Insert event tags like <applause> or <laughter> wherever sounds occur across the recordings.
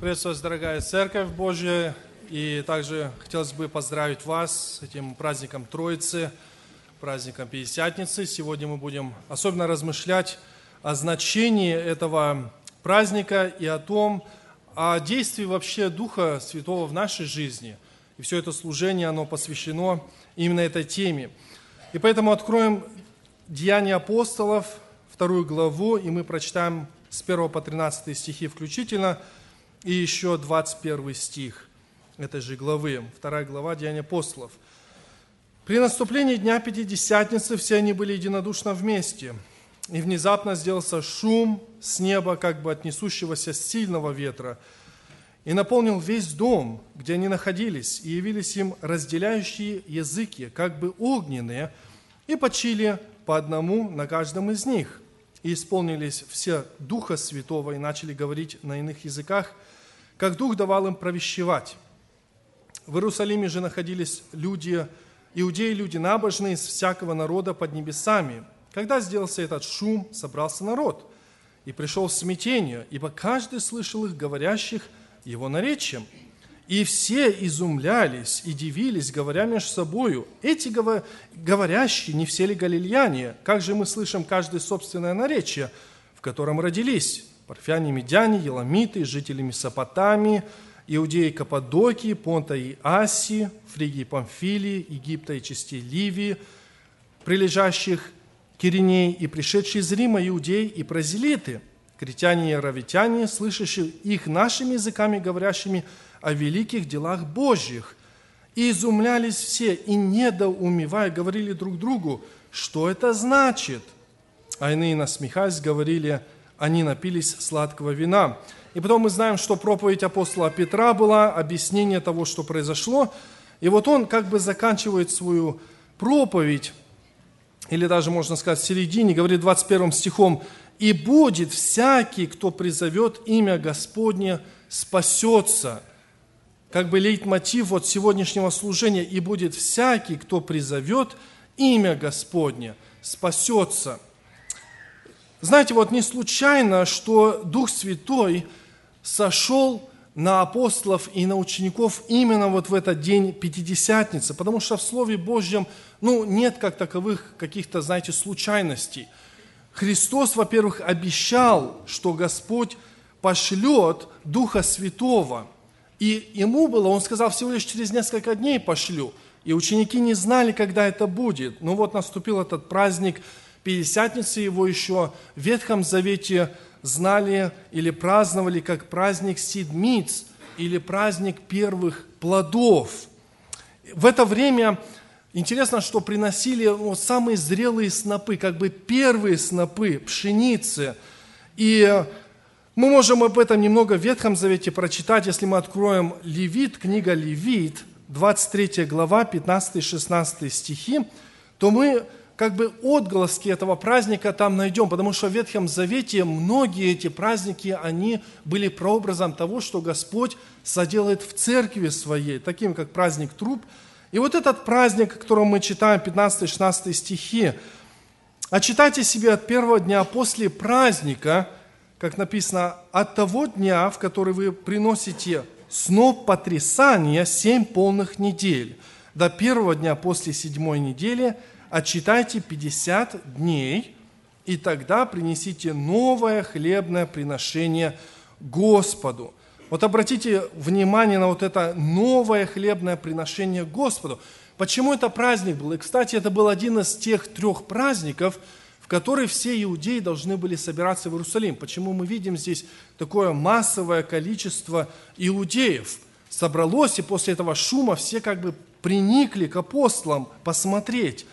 Приветствую вас, дорогая Церковь Божья. И также хотелось бы поздравить вас с этим праздником Троицы, праздником Пятидесятницы. Сегодня мы будем особенно размышлять о значении этого праздника и о том, о действии вообще Духа Святого в нашей жизни. И все это служение, оно посвящено именно этой теме. И поэтому откроем Деяния апостолов, вторую главу, и мы прочитаем с 1 по 13 стихи включительно, и еще 21 стих этой же главы, вторая глава Деяния апостолов. При наступлении Дня Пятидесятницы все они были единодушно вместе, и внезапно сделался шум с неба, как бы от несущегося сильного ветра, и наполнил весь дом, где они находились, и явились им разделяющие языки, как бы огненные, и почили по одному на каждом из них. И исполнились все Духа Святого и начали говорить на иных языках, как Дух давал им провещевать. В Иерусалиме же находились люди, иудеи, люди набожные из всякого народа под небесами. Когда сделался этот шум, собрался народ, и пришел в смятение, ибо каждый слышал их говорящих его наречием – и все изумлялись и дивились, говоря между собою, эти говорящие не все ли галилеяне? Как же мы слышим каждое собственное наречие, в котором родились? Парфяне, медяне, еламиты, жители Месопотамии, Иудеи Каппадокии, Понта и Асии, Фригии Памфилии, Египта и частей Ливии, прилежащих Кириней и пришедшие из Рима иудеи и празелиты, критяне и аравитяне, слышащие их нашими языками, говорящими – о великих делах Божьих. И изумлялись все, и недоумевая, говорили друг другу, что это значит. А иные, насмехаясь, говорили, они напились сладкого вина. И потом мы знаем, что проповедь апостола Петра была объяснение того, что произошло. И вот он как бы заканчивает свою проповедь, или даже, можно сказать, в середине, говорит 21 стихом, «И будет всякий, кто призовет имя Господне, спасется» как бы лейтмотив вот сегодняшнего служения, и будет всякий, кто призовет имя Господне, спасется. Знаете, вот не случайно, что Дух Святой сошел на апостолов и на учеников именно вот в этот день Пятидесятницы, потому что в Слове Божьем, ну, нет как таковых каких-то, знаете, случайностей. Христос, во-первых, обещал, что Господь пошлет Духа Святого – и ему было, он сказал, всего лишь через несколько дней пошлю. И ученики не знали, когда это будет. Но вот наступил этот праздник Пятидесятницы, его еще в Ветхом Завете знали или праздновали как праздник Седмиц или праздник первых плодов. В это время интересно, что приносили ну, самые зрелые снопы, как бы первые снопы пшеницы. И мы можем об этом немного в Ветхом Завете прочитать, если мы откроем Левит, книга Левит, 23 глава, 15-16 стихи, то мы как бы отголоски этого праздника там найдем, потому что в Ветхом Завете многие эти праздники, они были прообразом того, что Господь соделает в церкви своей, таким как праздник труп. И вот этот праздник, о котором мы читаем, 15-16 стихи, «Очитайте себе от первого дня после праздника, как написано, от того дня, в который вы приносите сноп потрясания семь полных недель, до первого дня после седьмой недели отчитайте 50 дней, и тогда принесите новое хлебное приношение Господу. Вот обратите внимание на вот это новое хлебное приношение Господу. Почему это праздник был? И, кстати, это был один из тех трех праздников – в который все иудеи должны были собираться в Иерусалим. Почему мы видим здесь такое массовое количество иудеев? Собралось, и после этого шума все как бы приникли к апостолам посмотреть.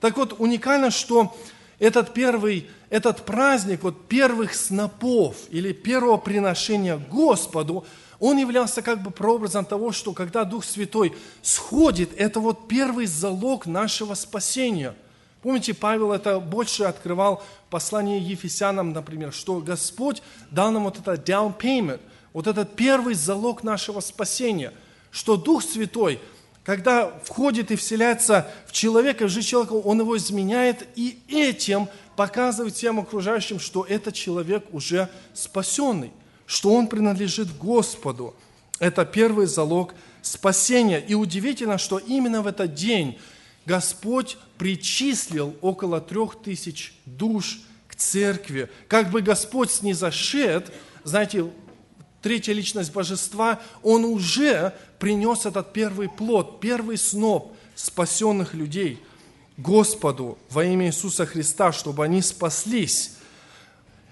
Так вот, уникально, что этот первый, этот праздник вот первых снопов или первого приношения Господу, он являлся как бы прообразом того, что когда Дух Святой сходит, это вот первый залог нашего спасения – Помните, Павел это больше открывал в послании Ефесянам, например, что Господь дал нам вот это down payment, вот этот первый залог нашего спасения, что Дух Святой, когда входит и вселяется в человека, в жизнь человека, он его изменяет и этим показывает всем окружающим, что этот человек уже спасенный. что он принадлежит Господу. Это первый залог спасения. И удивительно, что именно в этот день Господь причислил около трех тысяч душ к церкви. Как бы Господь снизошед, знаете, третья личность божества, Он уже принес этот первый плод, первый сноп спасенных людей Господу во имя Иисуса Христа, чтобы они спаслись.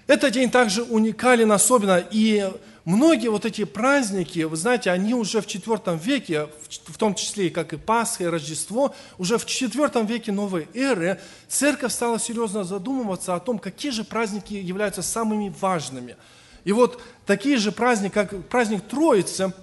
Этот день также уникален особенно, и многие вот эти праздники, вы знаете, они уже в IV веке, в том числе как и Пасха, и Рождество, уже в IV веке новой эры церковь стала серьезно задумываться о том, какие же праздники являются самыми важными. И вот такие же праздники, как праздник Троицы,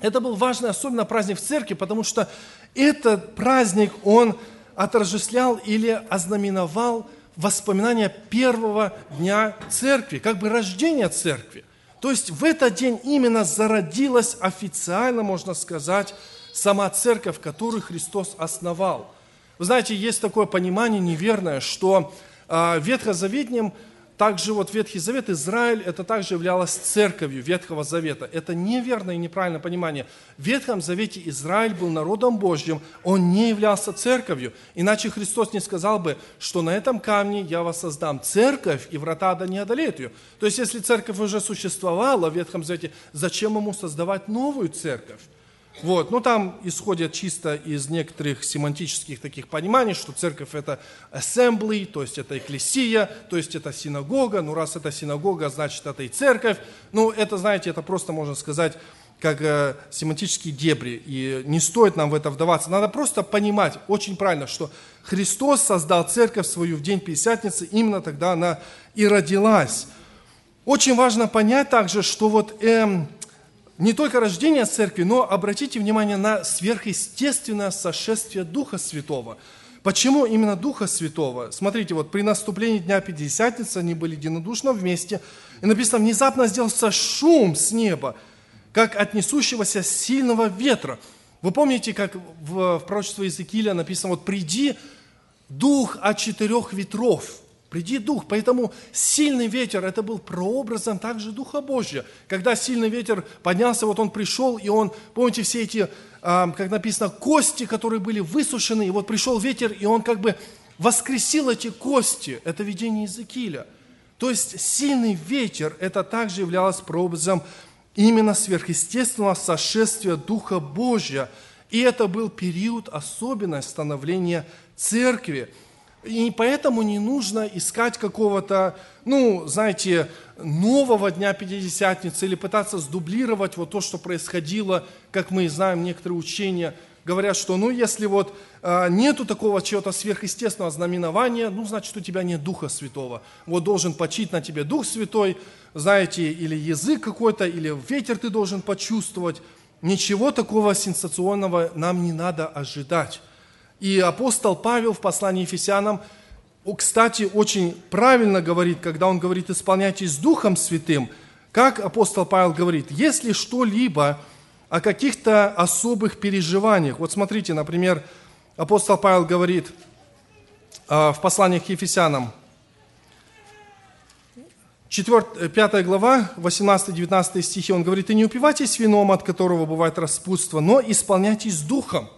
это был важный, особенно праздник в церкви, потому что этот праздник, он отождествлял или ознаменовал воспоминания первого дня церкви, как бы рождения церкви. То есть в этот день именно зародилась официально, можно сказать, сама церковь, которую Христос основал. Вы знаете, есть такое понимание неверное, что э, ветхозаветним также вот Ветхий Завет, Израиль, это также являлось церковью Ветхого Завета. Это неверное и неправильное понимание. В Ветхом Завете Израиль был народом Божьим, он не являлся церковью. Иначе Христос не сказал бы, что на этом камне я воссоздам церковь, и врата ада не одолеют ее. То есть, если церковь уже существовала в Ветхом Завете, зачем ему создавать новую церковь? Вот. Ну, там исходят чисто из некоторых семантических таких пониманий, что церковь – это assembly, то есть это экклесия, то есть это синагога. Ну, раз это синагога, значит, это и церковь. Ну, это, знаете, это просто, можно сказать, как э, семантические дебри, и не стоит нам в это вдаваться. Надо просто понимать очень правильно, что Христос создал церковь свою в день Пятидесятницы, именно тогда она и родилась. Очень важно понять также, что вот эм, не только рождение церкви, но обратите внимание на сверхъестественное сошествие Духа Святого. Почему именно Духа Святого? Смотрите, вот при наступлении Дня Пятидесятницы они были единодушно вместе, и написано, внезапно сделался шум с неба, как от несущегося сильного ветра. Вы помните, как в, в пророчестве Иезекииля написано, вот приди дух от четырех ветров – Приди Дух. Поэтому сильный ветер, это был прообразом также Духа Божьего. Когда сильный ветер поднялся, вот он пришел, и он, помните, все эти, а, как написано, кости, которые были высушены, и вот пришел ветер, и он как бы воскресил эти кости. Это видение Иезекииля. То есть сильный ветер, это также являлось прообразом именно сверхъестественного сошествия Духа Божьего. И это был период особенного становления церкви. И поэтому не нужно искать какого-то, ну, знаете, нового Дня Пятидесятницы или пытаться сдублировать вот то, что происходило, как мы знаем, некоторые учения говорят, что, ну, если вот э, нету такого чего-то сверхъестественного знаменования, ну, значит, у тебя нет Духа Святого. Вот должен почить на тебе Дух Святой, знаете, или язык какой-то, или ветер ты должен почувствовать. Ничего такого сенсационного нам не надо ожидать. И апостол Павел в послании Ефесянам, кстати, очень правильно говорит, когда он говорит «исполняйтесь Духом Святым», как апостол Павел говорит, если что-либо о каких-то особых переживаниях, вот смотрите, например, апостол Павел говорит а, в посланиях к Ефесянам, 4, 5 глава, 18-19 стихи, он говорит, «И не упивайтесь вином, от которого бывает распутство, но исполняйтесь Духом,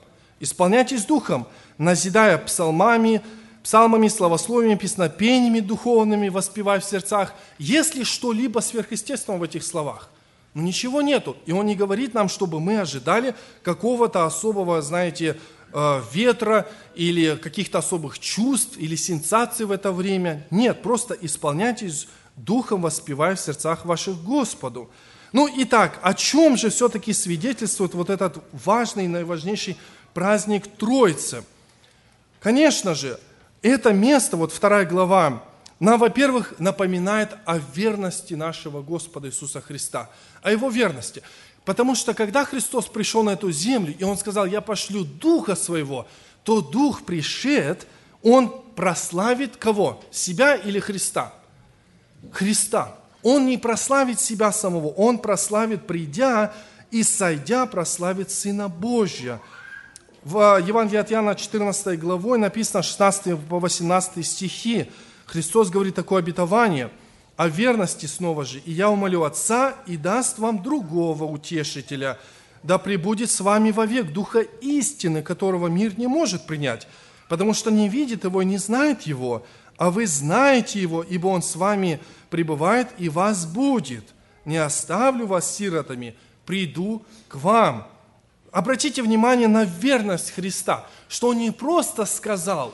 Исполняйтесь Духом, назидая псалмами, псалмами, словословиями, песнопениями духовными, воспевая в сердцах. Есть ли что-либо сверхъестественного в этих словах? Ну, ничего нету. И он не говорит нам, чтобы мы ожидали какого-то особого, знаете, э, ветра или каких-то особых чувств или сенсаций в это время. Нет, просто исполняйтесь Духом, воспевая в сердцах ваших Господу. Ну, итак, о чем же все-таки свидетельствует вот этот важный, наиважнейший праздник Троицы. Конечно же, это место, вот вторая глава, нам, во-первых, напоминает о верности нашего Господа Иисуса Христа, о Его верности. Потому что когда Христос пришел на эту землю, и Он сказал, я пошлю Духа Своего, то Дух пришед, Он прославит кого? Себя или Христа? Христа. Он не прославит себя самого, Он прославит, придя и сойдя, прославит Сына Божьего – в Евангелии от Иоанна 14 главой написано 16 по 18 стихи. Христос говорит такое обетование. о верности снова же. И я умолю Отца и даст вам другого утешителя, да пребудет с вами вовек Духа истины, которого мир не может принять, потому что не видит его и не знает его, а вы знаете его, ибо он с вами пребывает и вас будет. Не оставлю вас сиротами, приду к вам. Обратите внимание на верность Христа, что Он не просто сказал,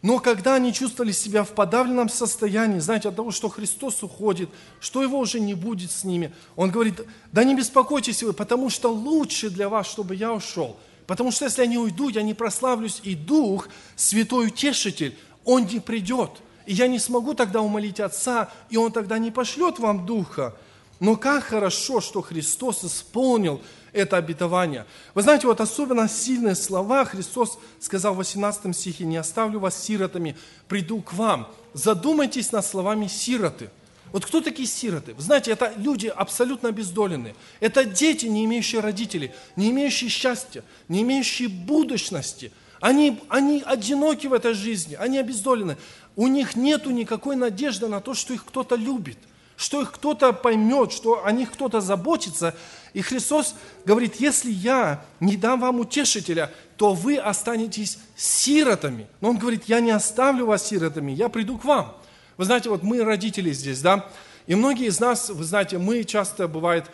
но когда они чувствовали себя в подавленном состоянии, знаете, от того, что Христос уходит, что Его уже не будет с ними, Он говорит, да не беспокойтесь вы, потому что лучше для вас, чтобы я ушел. Потому что если я не уйду, я не прославлюсь, и Дух, Святой Утешитель, Он не придет. И я не смогу тогда умолить Отца, и Он тогда не пошлет вам Духа. Но как хорошо, что Христос исполнил это обетование. Вы знаете, вот особенно сильные слова Христос сказал в 18 стихе, «Не оставлю вас сиротами, приду к вам». Задумайтесь над словами сироты. Вот кто такие сироты? Вы знаете, это люди абсолютно обездоленные. Это дети, не имеющие родителей, не имеющие счастья, не имеющие будущности. Они, они одиноки в этой жизни, они обездолены. У них нет никакой надежды на то, что их кто-то любит – что их кто-то поймет, что о них кто-то заботится. И Христос говорит, если я не дам вам утешителя, то вы останетесь сиротами. Но Он говорит, я не оставлю вас сиротами, я приду к вам. Вы знаете, вот мы родители здесь, да, и многие из нас, вы знаете, мы часто бывает,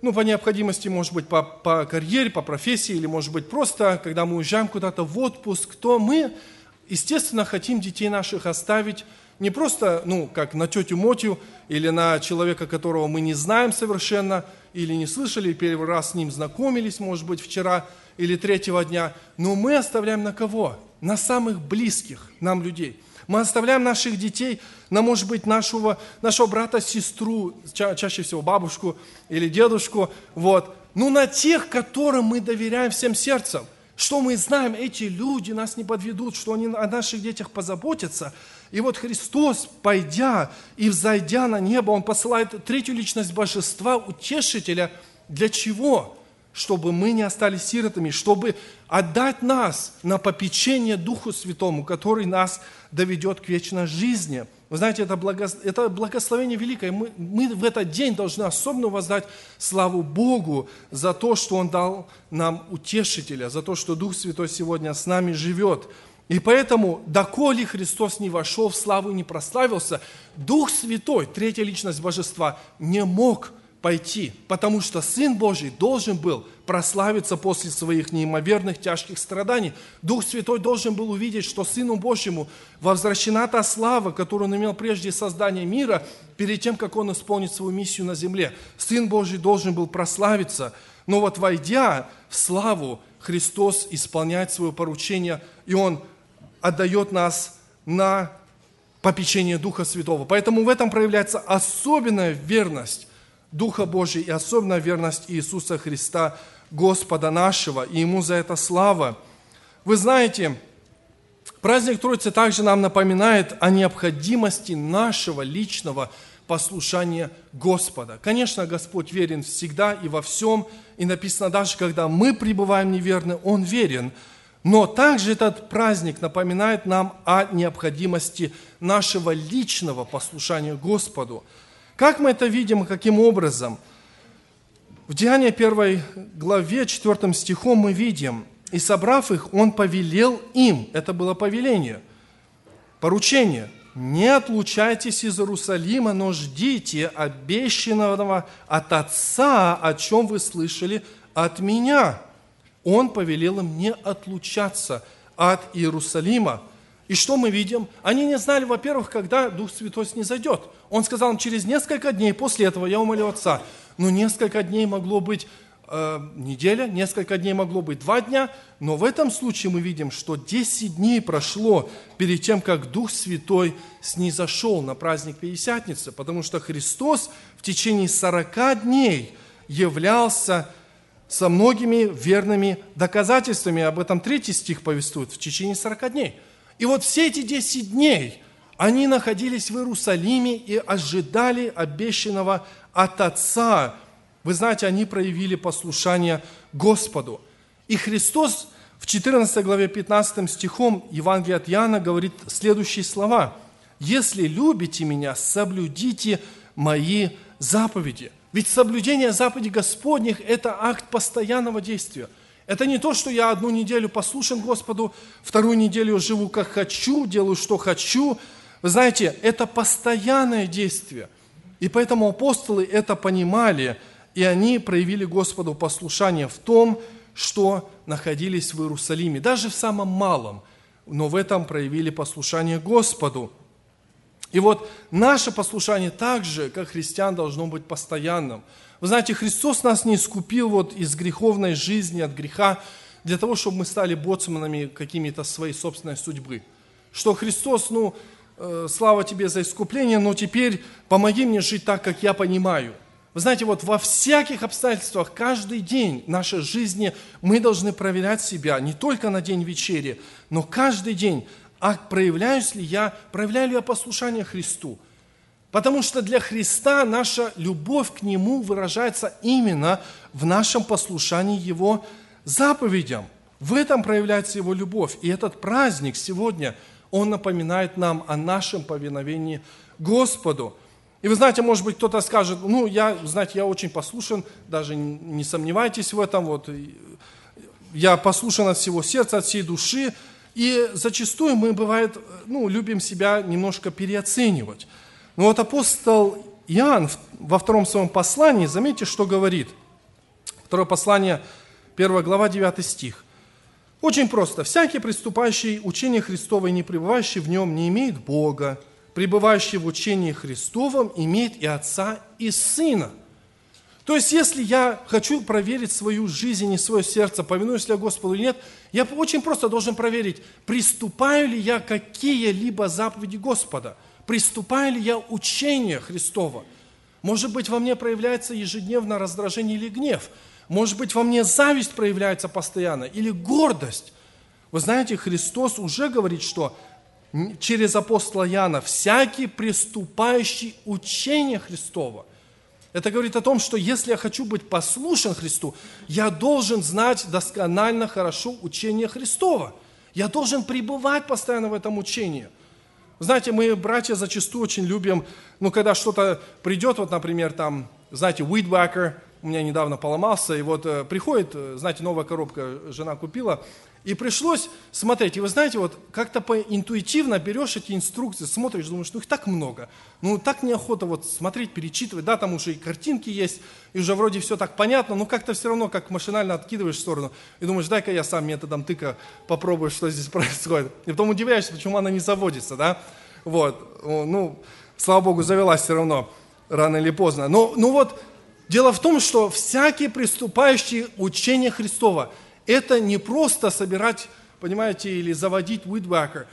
ну, по необходимости, может быть, по, по карьере, по профессии, или, может быть, просто, когда мы уезжаем куда-то в отпуск, то мы, естественно, хотим детей наших оставить не просто, ну, как на тетю Мотью или на человека, которого мы не знаем совершенно, или не слышали, первый раз с ним знакомились, может быть, вчера или третьего дня, но мы оставляем на кого? На самых близких нам людей. Мы оставляем наших детей на, может быть, нашего, нашего брата, сестру, ча чаще всего бабушку или дедушку, вот, ну, на тех, которым мы доверяем всем сердцем. Что мы знаем, эти люди нас не подведут, что они о наших детях позаботятся – и вот Христос, пойдя и взойдя на небо, Он посылает третью личность Божества, утешителя. Для чего? Чтобы мы не остались сиротами, чтобы отдать нас на попечение Духу Святому, который нас доведет к вечной жизни. Вы знаете, это, благо, это благословение великое. Мы, мы в этот день должны особенно воздать славу Богу за то, что Он дал нам утешителя, за то, что Дух Святой сегодня с нами живет. И поэтому, доколе Христос не вошел в славу и не прославился, Дух Святой, третья личность Божества, не мог пойти, потому что Сын Божий должен был прославиться после своих неимоверных тяжких страданий. Дух Святой должен был увидеть, что Сыну Божьему возвращена та слава, которую он имел прежде создания мира, перед тем, как он исполнит свою миссию на земле. Сын Божий должен был прославиться, но вот войдя в славу, Христос исполняет свое поручение, и Он отдает нас на попечение Духа Святого. Поэтому в этом проявляется особенная верность Духа Божия и особенная верность Иисуса Христа, Господа нашего, и Ему за это слава. Вы знаете, праздник Троицы также нам напоминает о необходимости нашего личного послушания Господа. Конечно, Господь верен всегда и во всем, и написано даже, когда мы пребываем неверны, Он верен – но также этот праздник напоминает нам о необходимости нашего личного послушания Господу. Как мы это видим, каким образом? В Деянии 1 главе 4 стихом мы видим, «И собрав их, он повелел им». Это было повеление, поручение. «Не отлучайтесь из Иерусалима, но ждите обещанного от Отца, о чем вы слышали от Меня». Он повелел им не отлучаться от Иерусалима. И что мы видим? Они не знали, во-первых, когда Дух Святой не зайдет. Он сказал им, через несколько дней после этого я умолю Отца. Но несколько дней могло быть э, неделя, несколько дней могло быть два дня, но в этом случае мы видим, что 10 дней прошло перед тем, как Дух Святой снизошел на праздник Пятидесятницы, потому что Христос в течение 40 дней являлся со многими верными доказательствами. Об этом третий стих повествует в течение 40 дней. И вот все эти 10 дней они находились в Иерусалиме и ожидали обещанного от Отца. Вы знаете, они проявили послушание Господу. И Христос в 14 главе 15 стихом Евангелия от Иоанна говорит следующие слова. если любите меня, соблюдите мои заповеди. Ведь соблюдение заповедей Господних – это акт постоянного действия. Это не то, что я одну неделю послушен Господу, вторую неделю живу как хочу, делаю, что хочу. Вы знаете, это постоянное действие. И поэтому апостолы это понимали, и они проявили Господу послушание в том, что находились в Иерусалиме, даже в самом малом, но в этом проявили послушание Господу. И вот наше послушание также, как христиан, должно быть постоянным. Вы знаете, Христос нас не искупил вот из греховной жизни, от греха, для того, чтобы мы стали боцманами какими-то своей собственной судьбы. Что Христос, ну, э, слава тебе за искупление, но теперь помоги мне жить так, как я понимаю. Вы знаете, вот во всяких обстоятельствах, каждый день нашей жизни мы должны проверять себя, не только на день вечери, но каждый день, а проявляюсь ли я, проявляю ли я послушание Христу. Потому что для Христа наша любовь к Нему выражается именно в нашем послушании Его заповедям. В этом проявляется Его любовь. И этот праздник сегодня, он напоминает нам о нашем повиновении Господу. И вы знаете, может быть, кто-то скажет, ну, я, знаете, я очень послушен, даже не сомневайтесь в этом, вот, я послушан от всего сердца, от всей души, и зачастую мы, бывает, ну, любим себя немножко переоценивать. Но вот апостол Иоанн во втором своем послании, заметьте, что говорит. Второе послание, 1 глава, 9 стих. Очень просто. «Всякий, приступающий учение Христово и не пребывающий в нем, не имеет Бога. Пребывающий в учении Христовом имеет и Отца, и Сына». То есть, если я хочу проверить свою жизнь и свое сердце, повинуюсь ли я Господу или нет, я очень просто должен проверить, приступаю ли я какие-либо заповеди Господа, приступаю ли я учение Христова. Может быть, во мне проявляется ежедневно раздражение или гнев. Может быть, во мне зависть проявляется постоянно или гордость. Вы знаете, Христос уже говорит, что через апостола Яна всякий приступающий учение Христова это говорит о том, что если я хочу быть послушен Христу, я должен знать досконально хорошо учение Христова. Я должен пребывать постоянно в этом учении. Знаете, мы, братья, зачастую очень любим, ну, когда что-то придет, вот, например, там, знаете, weed whacker, у меня недавно поломался, и вот э, приходит, э, знаете, новая коробка жена купила, и пришлось смотреть. И вы знаете, вот как-то по интуитивно берешь эти инструкции, смотришь, думаешь, ну их так много. Ну так неохота вот смотреть, перечитывать. Да, там уже и картинки есть, и уже вроде все так понятно, но как-то все равно как машинально откидываешь в сторону. И думаешь, дай-ка я сам методом тыка попробую, что здесь <laughs> происходит. И потом удивляешься, почему она не заводится, да. Вот, ну, слава Богу, завелась все равно, рано или поздно. Но, ну вот, дело в том, что всякий приступающий учение Христова – это не просто собирать, понимаете, или заводить Уитбакер.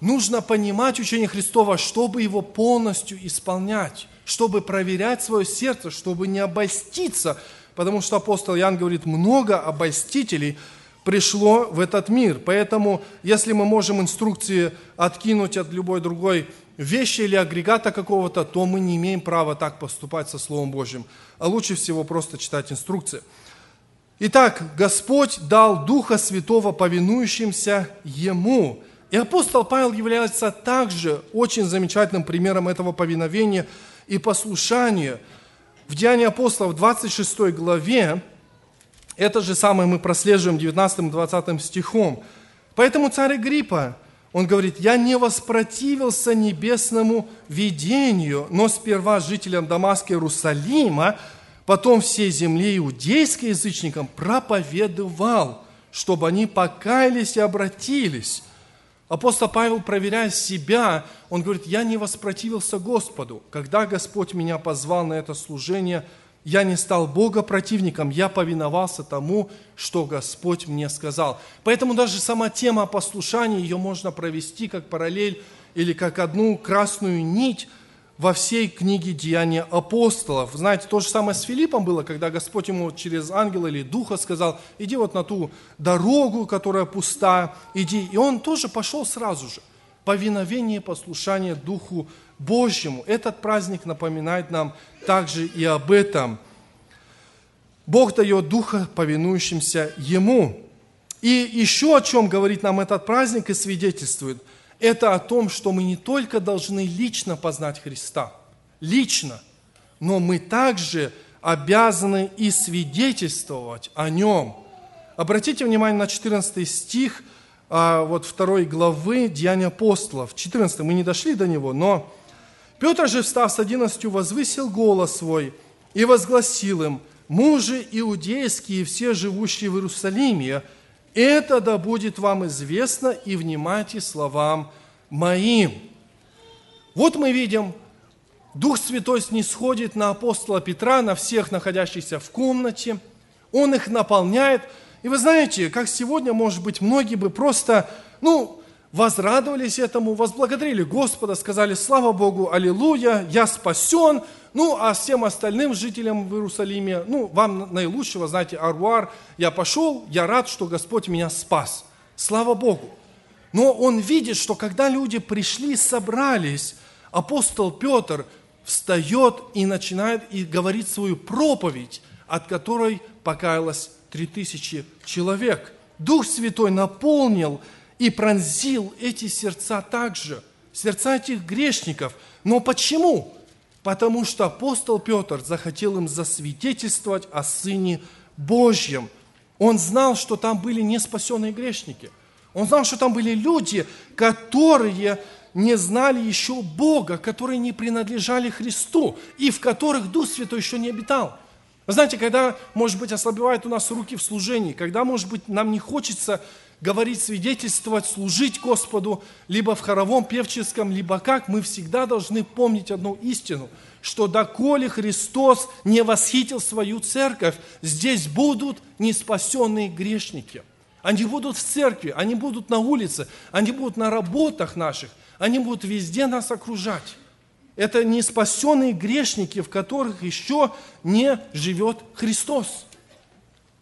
Нужно понимать учение Христова, чтобы его полностью исполнять, чтобы проверять свое сердце, чтобы не обольститься, потому что апостол Иоанн говорит, много обольстителей пришло в этот мир. Поэтому, если мы можем инструкции откинуть от любой другой вещи или агрегата какого-то, то мы не имеем права так поступать со Словом Божьим. А лучше всего просто читать инструкции. Итак, Господь дал Духа Святого повинующимся Ему. И апостол Павел является также очень замечательным примером этого повиновения и послушания. В Деянии апостолов 26 главе, это же самое мы прослеживаем 19-20 стихом. Поэтому царь Гриппа, он говорит, «Я не воспротивился небесному видению, но сперва жителям Дамаска и Иерусалима потом всей земле иудейской язычникам проповедовал, чтобы они покаялись и обратились. Апостол Павел, проверяя себя, он говорит, я не воспротивился Господу. Когда Господь меня позвал на это служение, я не стал Бога противником, я повиновался тому, что Господь мне сказал. Поэтому даже сама тема послушания, ее можно провести как параллель или как одну красную нить – во всей книге «Деяния апостолов». Знаете, то же самое с Филиппом было, когда Господь ему через ангела или духа сказал, иди вот на ту дорогу, которая пуста, иди. И он тоже пошел сразу же. Повиновение, послушание Духу Божьему. Этот праздник напоминает нам также и об этом. Бог дает Духа повинующимся Ему. И еще о чем говорит нам этот праздник и свидетельствует – это о том, что мы не только должны лично познать Христа, лично, но мы также обязаны и свидетельствовать о Нем. Обратите внимание на 14 стих а, вот второй главы Деяния апостолов. 14 мы не дошли до него, но Петр же, встав с одиннадцатью, возвысил голос свой и возгласил им, «Мужи иудейские все живущие в Иерусалиме, это да будет вам известно, и внимайте словам моим». Вот мы видим, Дух Святой снисходит на апостола Петра, на всех находящихся в комнате. Он их наполняет. И вы знаете, как сегодня, может быть, многие бы просто, ну, возрадовались этому, возблагодарили Господа, сказали, слава Богу, аллилуйя, я спасен. Ну, а всем остальным жителям в Иерусалиме, ну, вам наилучшего, знаете, Аруар, я пошел, я рад, что Господь меня спас. Слава Богу. Но он видит, что когда люди пришли, собрались, апостол Петр встает и начинает и говорит свою проповедь, от которой покаялось три тысячи человек. Дух Святой наполнил и пронзил эти сердца также, сердца этих грешников. Но почему? Потому что апостол Петр захотел им засвидетельствовать о Сыне Божьем. Он знал, что там были неспасенные грешники. Он знал, что там были люди, которые не знали еще Бога, которые не принадлежали Христу и в которых Дух Святой еще не обитал. Вы знаете, когда, может быть, ослабевают у нас руки в служении, когда, может быть, нам не хочется говорить, свидетельствовать, служить Господу, либо в хоровом певческом, либо как, мы всегда должны помнить одну истину, что доколе Христос не восхитил свою церковь, здесь будут неспасенные грешники. Они будут в церкви, они будут на улице, они будут на работах наших, они будут везде нас окружать. Это не спасенные грешники, в которых еще не живет Христос.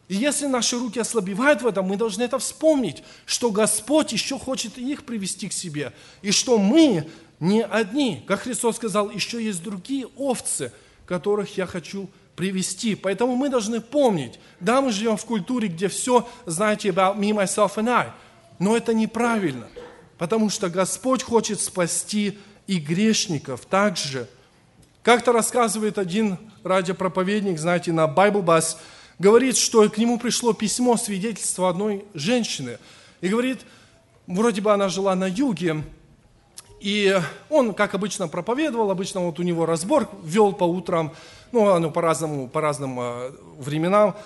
И если наши руки ослабевают в этом, мы должны это вспомнить, что Господь еще хочет их привести к себе, и что мы не одни. Как Христос сказал, еще есть другие овцы, которых я хочу привести. Поэтому мы должны помнить, да, мы живем в культуре, где все, знаете, about me, myself and I, но это неправильно, потому что Господь хочет спасти и грешников также. Как-то рассказывает один радиопроповедник, знаете, на Bible Bus, говорит, что к нему пришло письмо, свидетельство одной женщины. И говорит, вроде бы она жила на юге, и он, как обычно, проповедовал, обычно вот у него разбор вел по утрам, ну, оно по-разному, по разным э, временам.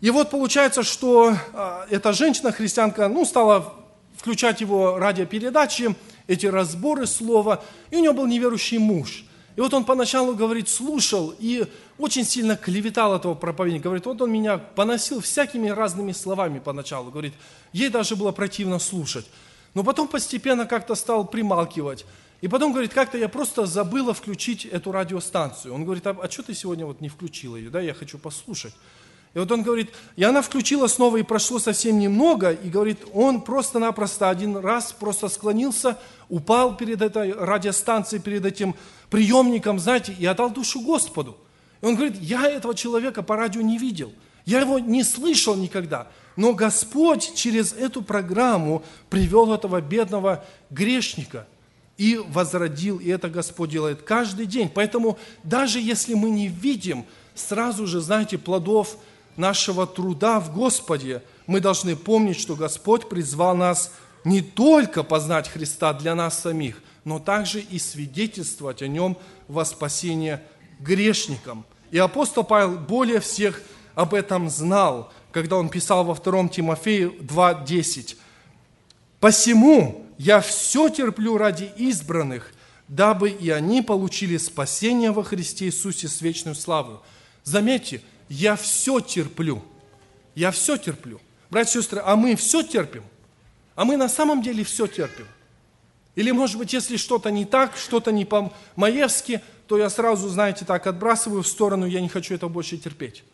И вот получается, что э, эта женщина, христианка, ну, стала включать его радиопередачи, эти разборы слова, и у него был неверующий муж. И вот он поначалу, говорит, слушал и очень сильно клеветал этого проповедника. Говорит, вот он меня поносил всякими разными словами поначалу. Говорит, ей даже было противно слушать. Но потом постепенно как-то стал прималкивать. И потом говорит, как-то я просто забыла включить эту радиостанцию. Он говорит, а, а что ты сегодня вот не включила ее? Да, я хочу послушать. И вот он говорит, и она включила снова, и прошло совсем немного, и говорит, он просто-напросто один раз просто склонился, упал перед этой радиостанцией, перед этим приемником, знаете, и отдал душу Господу. И он говорит, я этого человека по радио не видел, я его не слышал никогда, но Господь через эту программу привел этого бедного грешника и возродил, и это Господь делает каждый день. Поэтому даже если мы не видим сразу же, знаете, плодов нашего труда в Господе, мы должны помнить, что Господь призвал нас не только познать Христа для нас самих, но также и свидетельствовать о Нем во спасение грешникам. И апостол Павел более всех об этом знал, когда он писал во 2 Тимофею 2.10. «Посему я все терплю ради избранных, дабы и они получили спасение во Христе Иисусе с вечной славой». Заметьте, я все терплю. Я все терплю. Братья и сестры, а мы все терпим? А мы на самом деле все терпим? Или, может быть, если что-то не так, что-то не по-маевски, то я сразу, знаете, так отбрасываю в сторону, я не хочу это больше терпеть.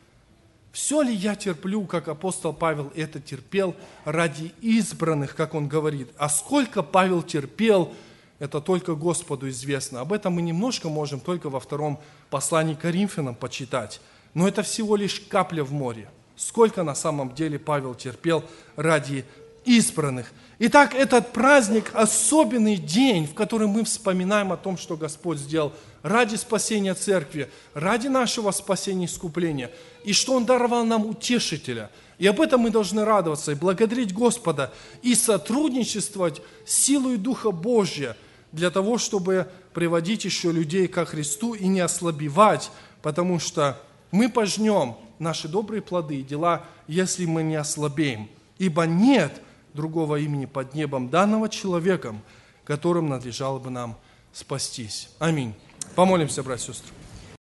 Все ли я терплю, как апостол Павел это терпел ради избранных, как он говорит? А сколько Павел терпел, это только Господу известно. Об этом мы немножко можем только во втором послании к Коринфянам почитать. Но это всего лишь капля в море. Сколько на самом деле Павел терпел ради избранных. Итак, этот праздник – особенный день, в котором мы вспоминаем о том, что Господь сделал ради спасения церкви, ради нашего спасения и искупления, и что Он даровал нам утешителя. И об этом мы должны радоваться и благодарить Господа, и сотрудничествовать силой Духа Божьего для того, чтобы приводить еще людей ко Христу и не ослабевать, потому что мы пожнем наши добрые плоды и дела, если мы не ослабеем. Ибо нет другого имени под небом, данного человеком, которым надлежало бы нам спастись. Аминь. Помолимся, братья и сестры.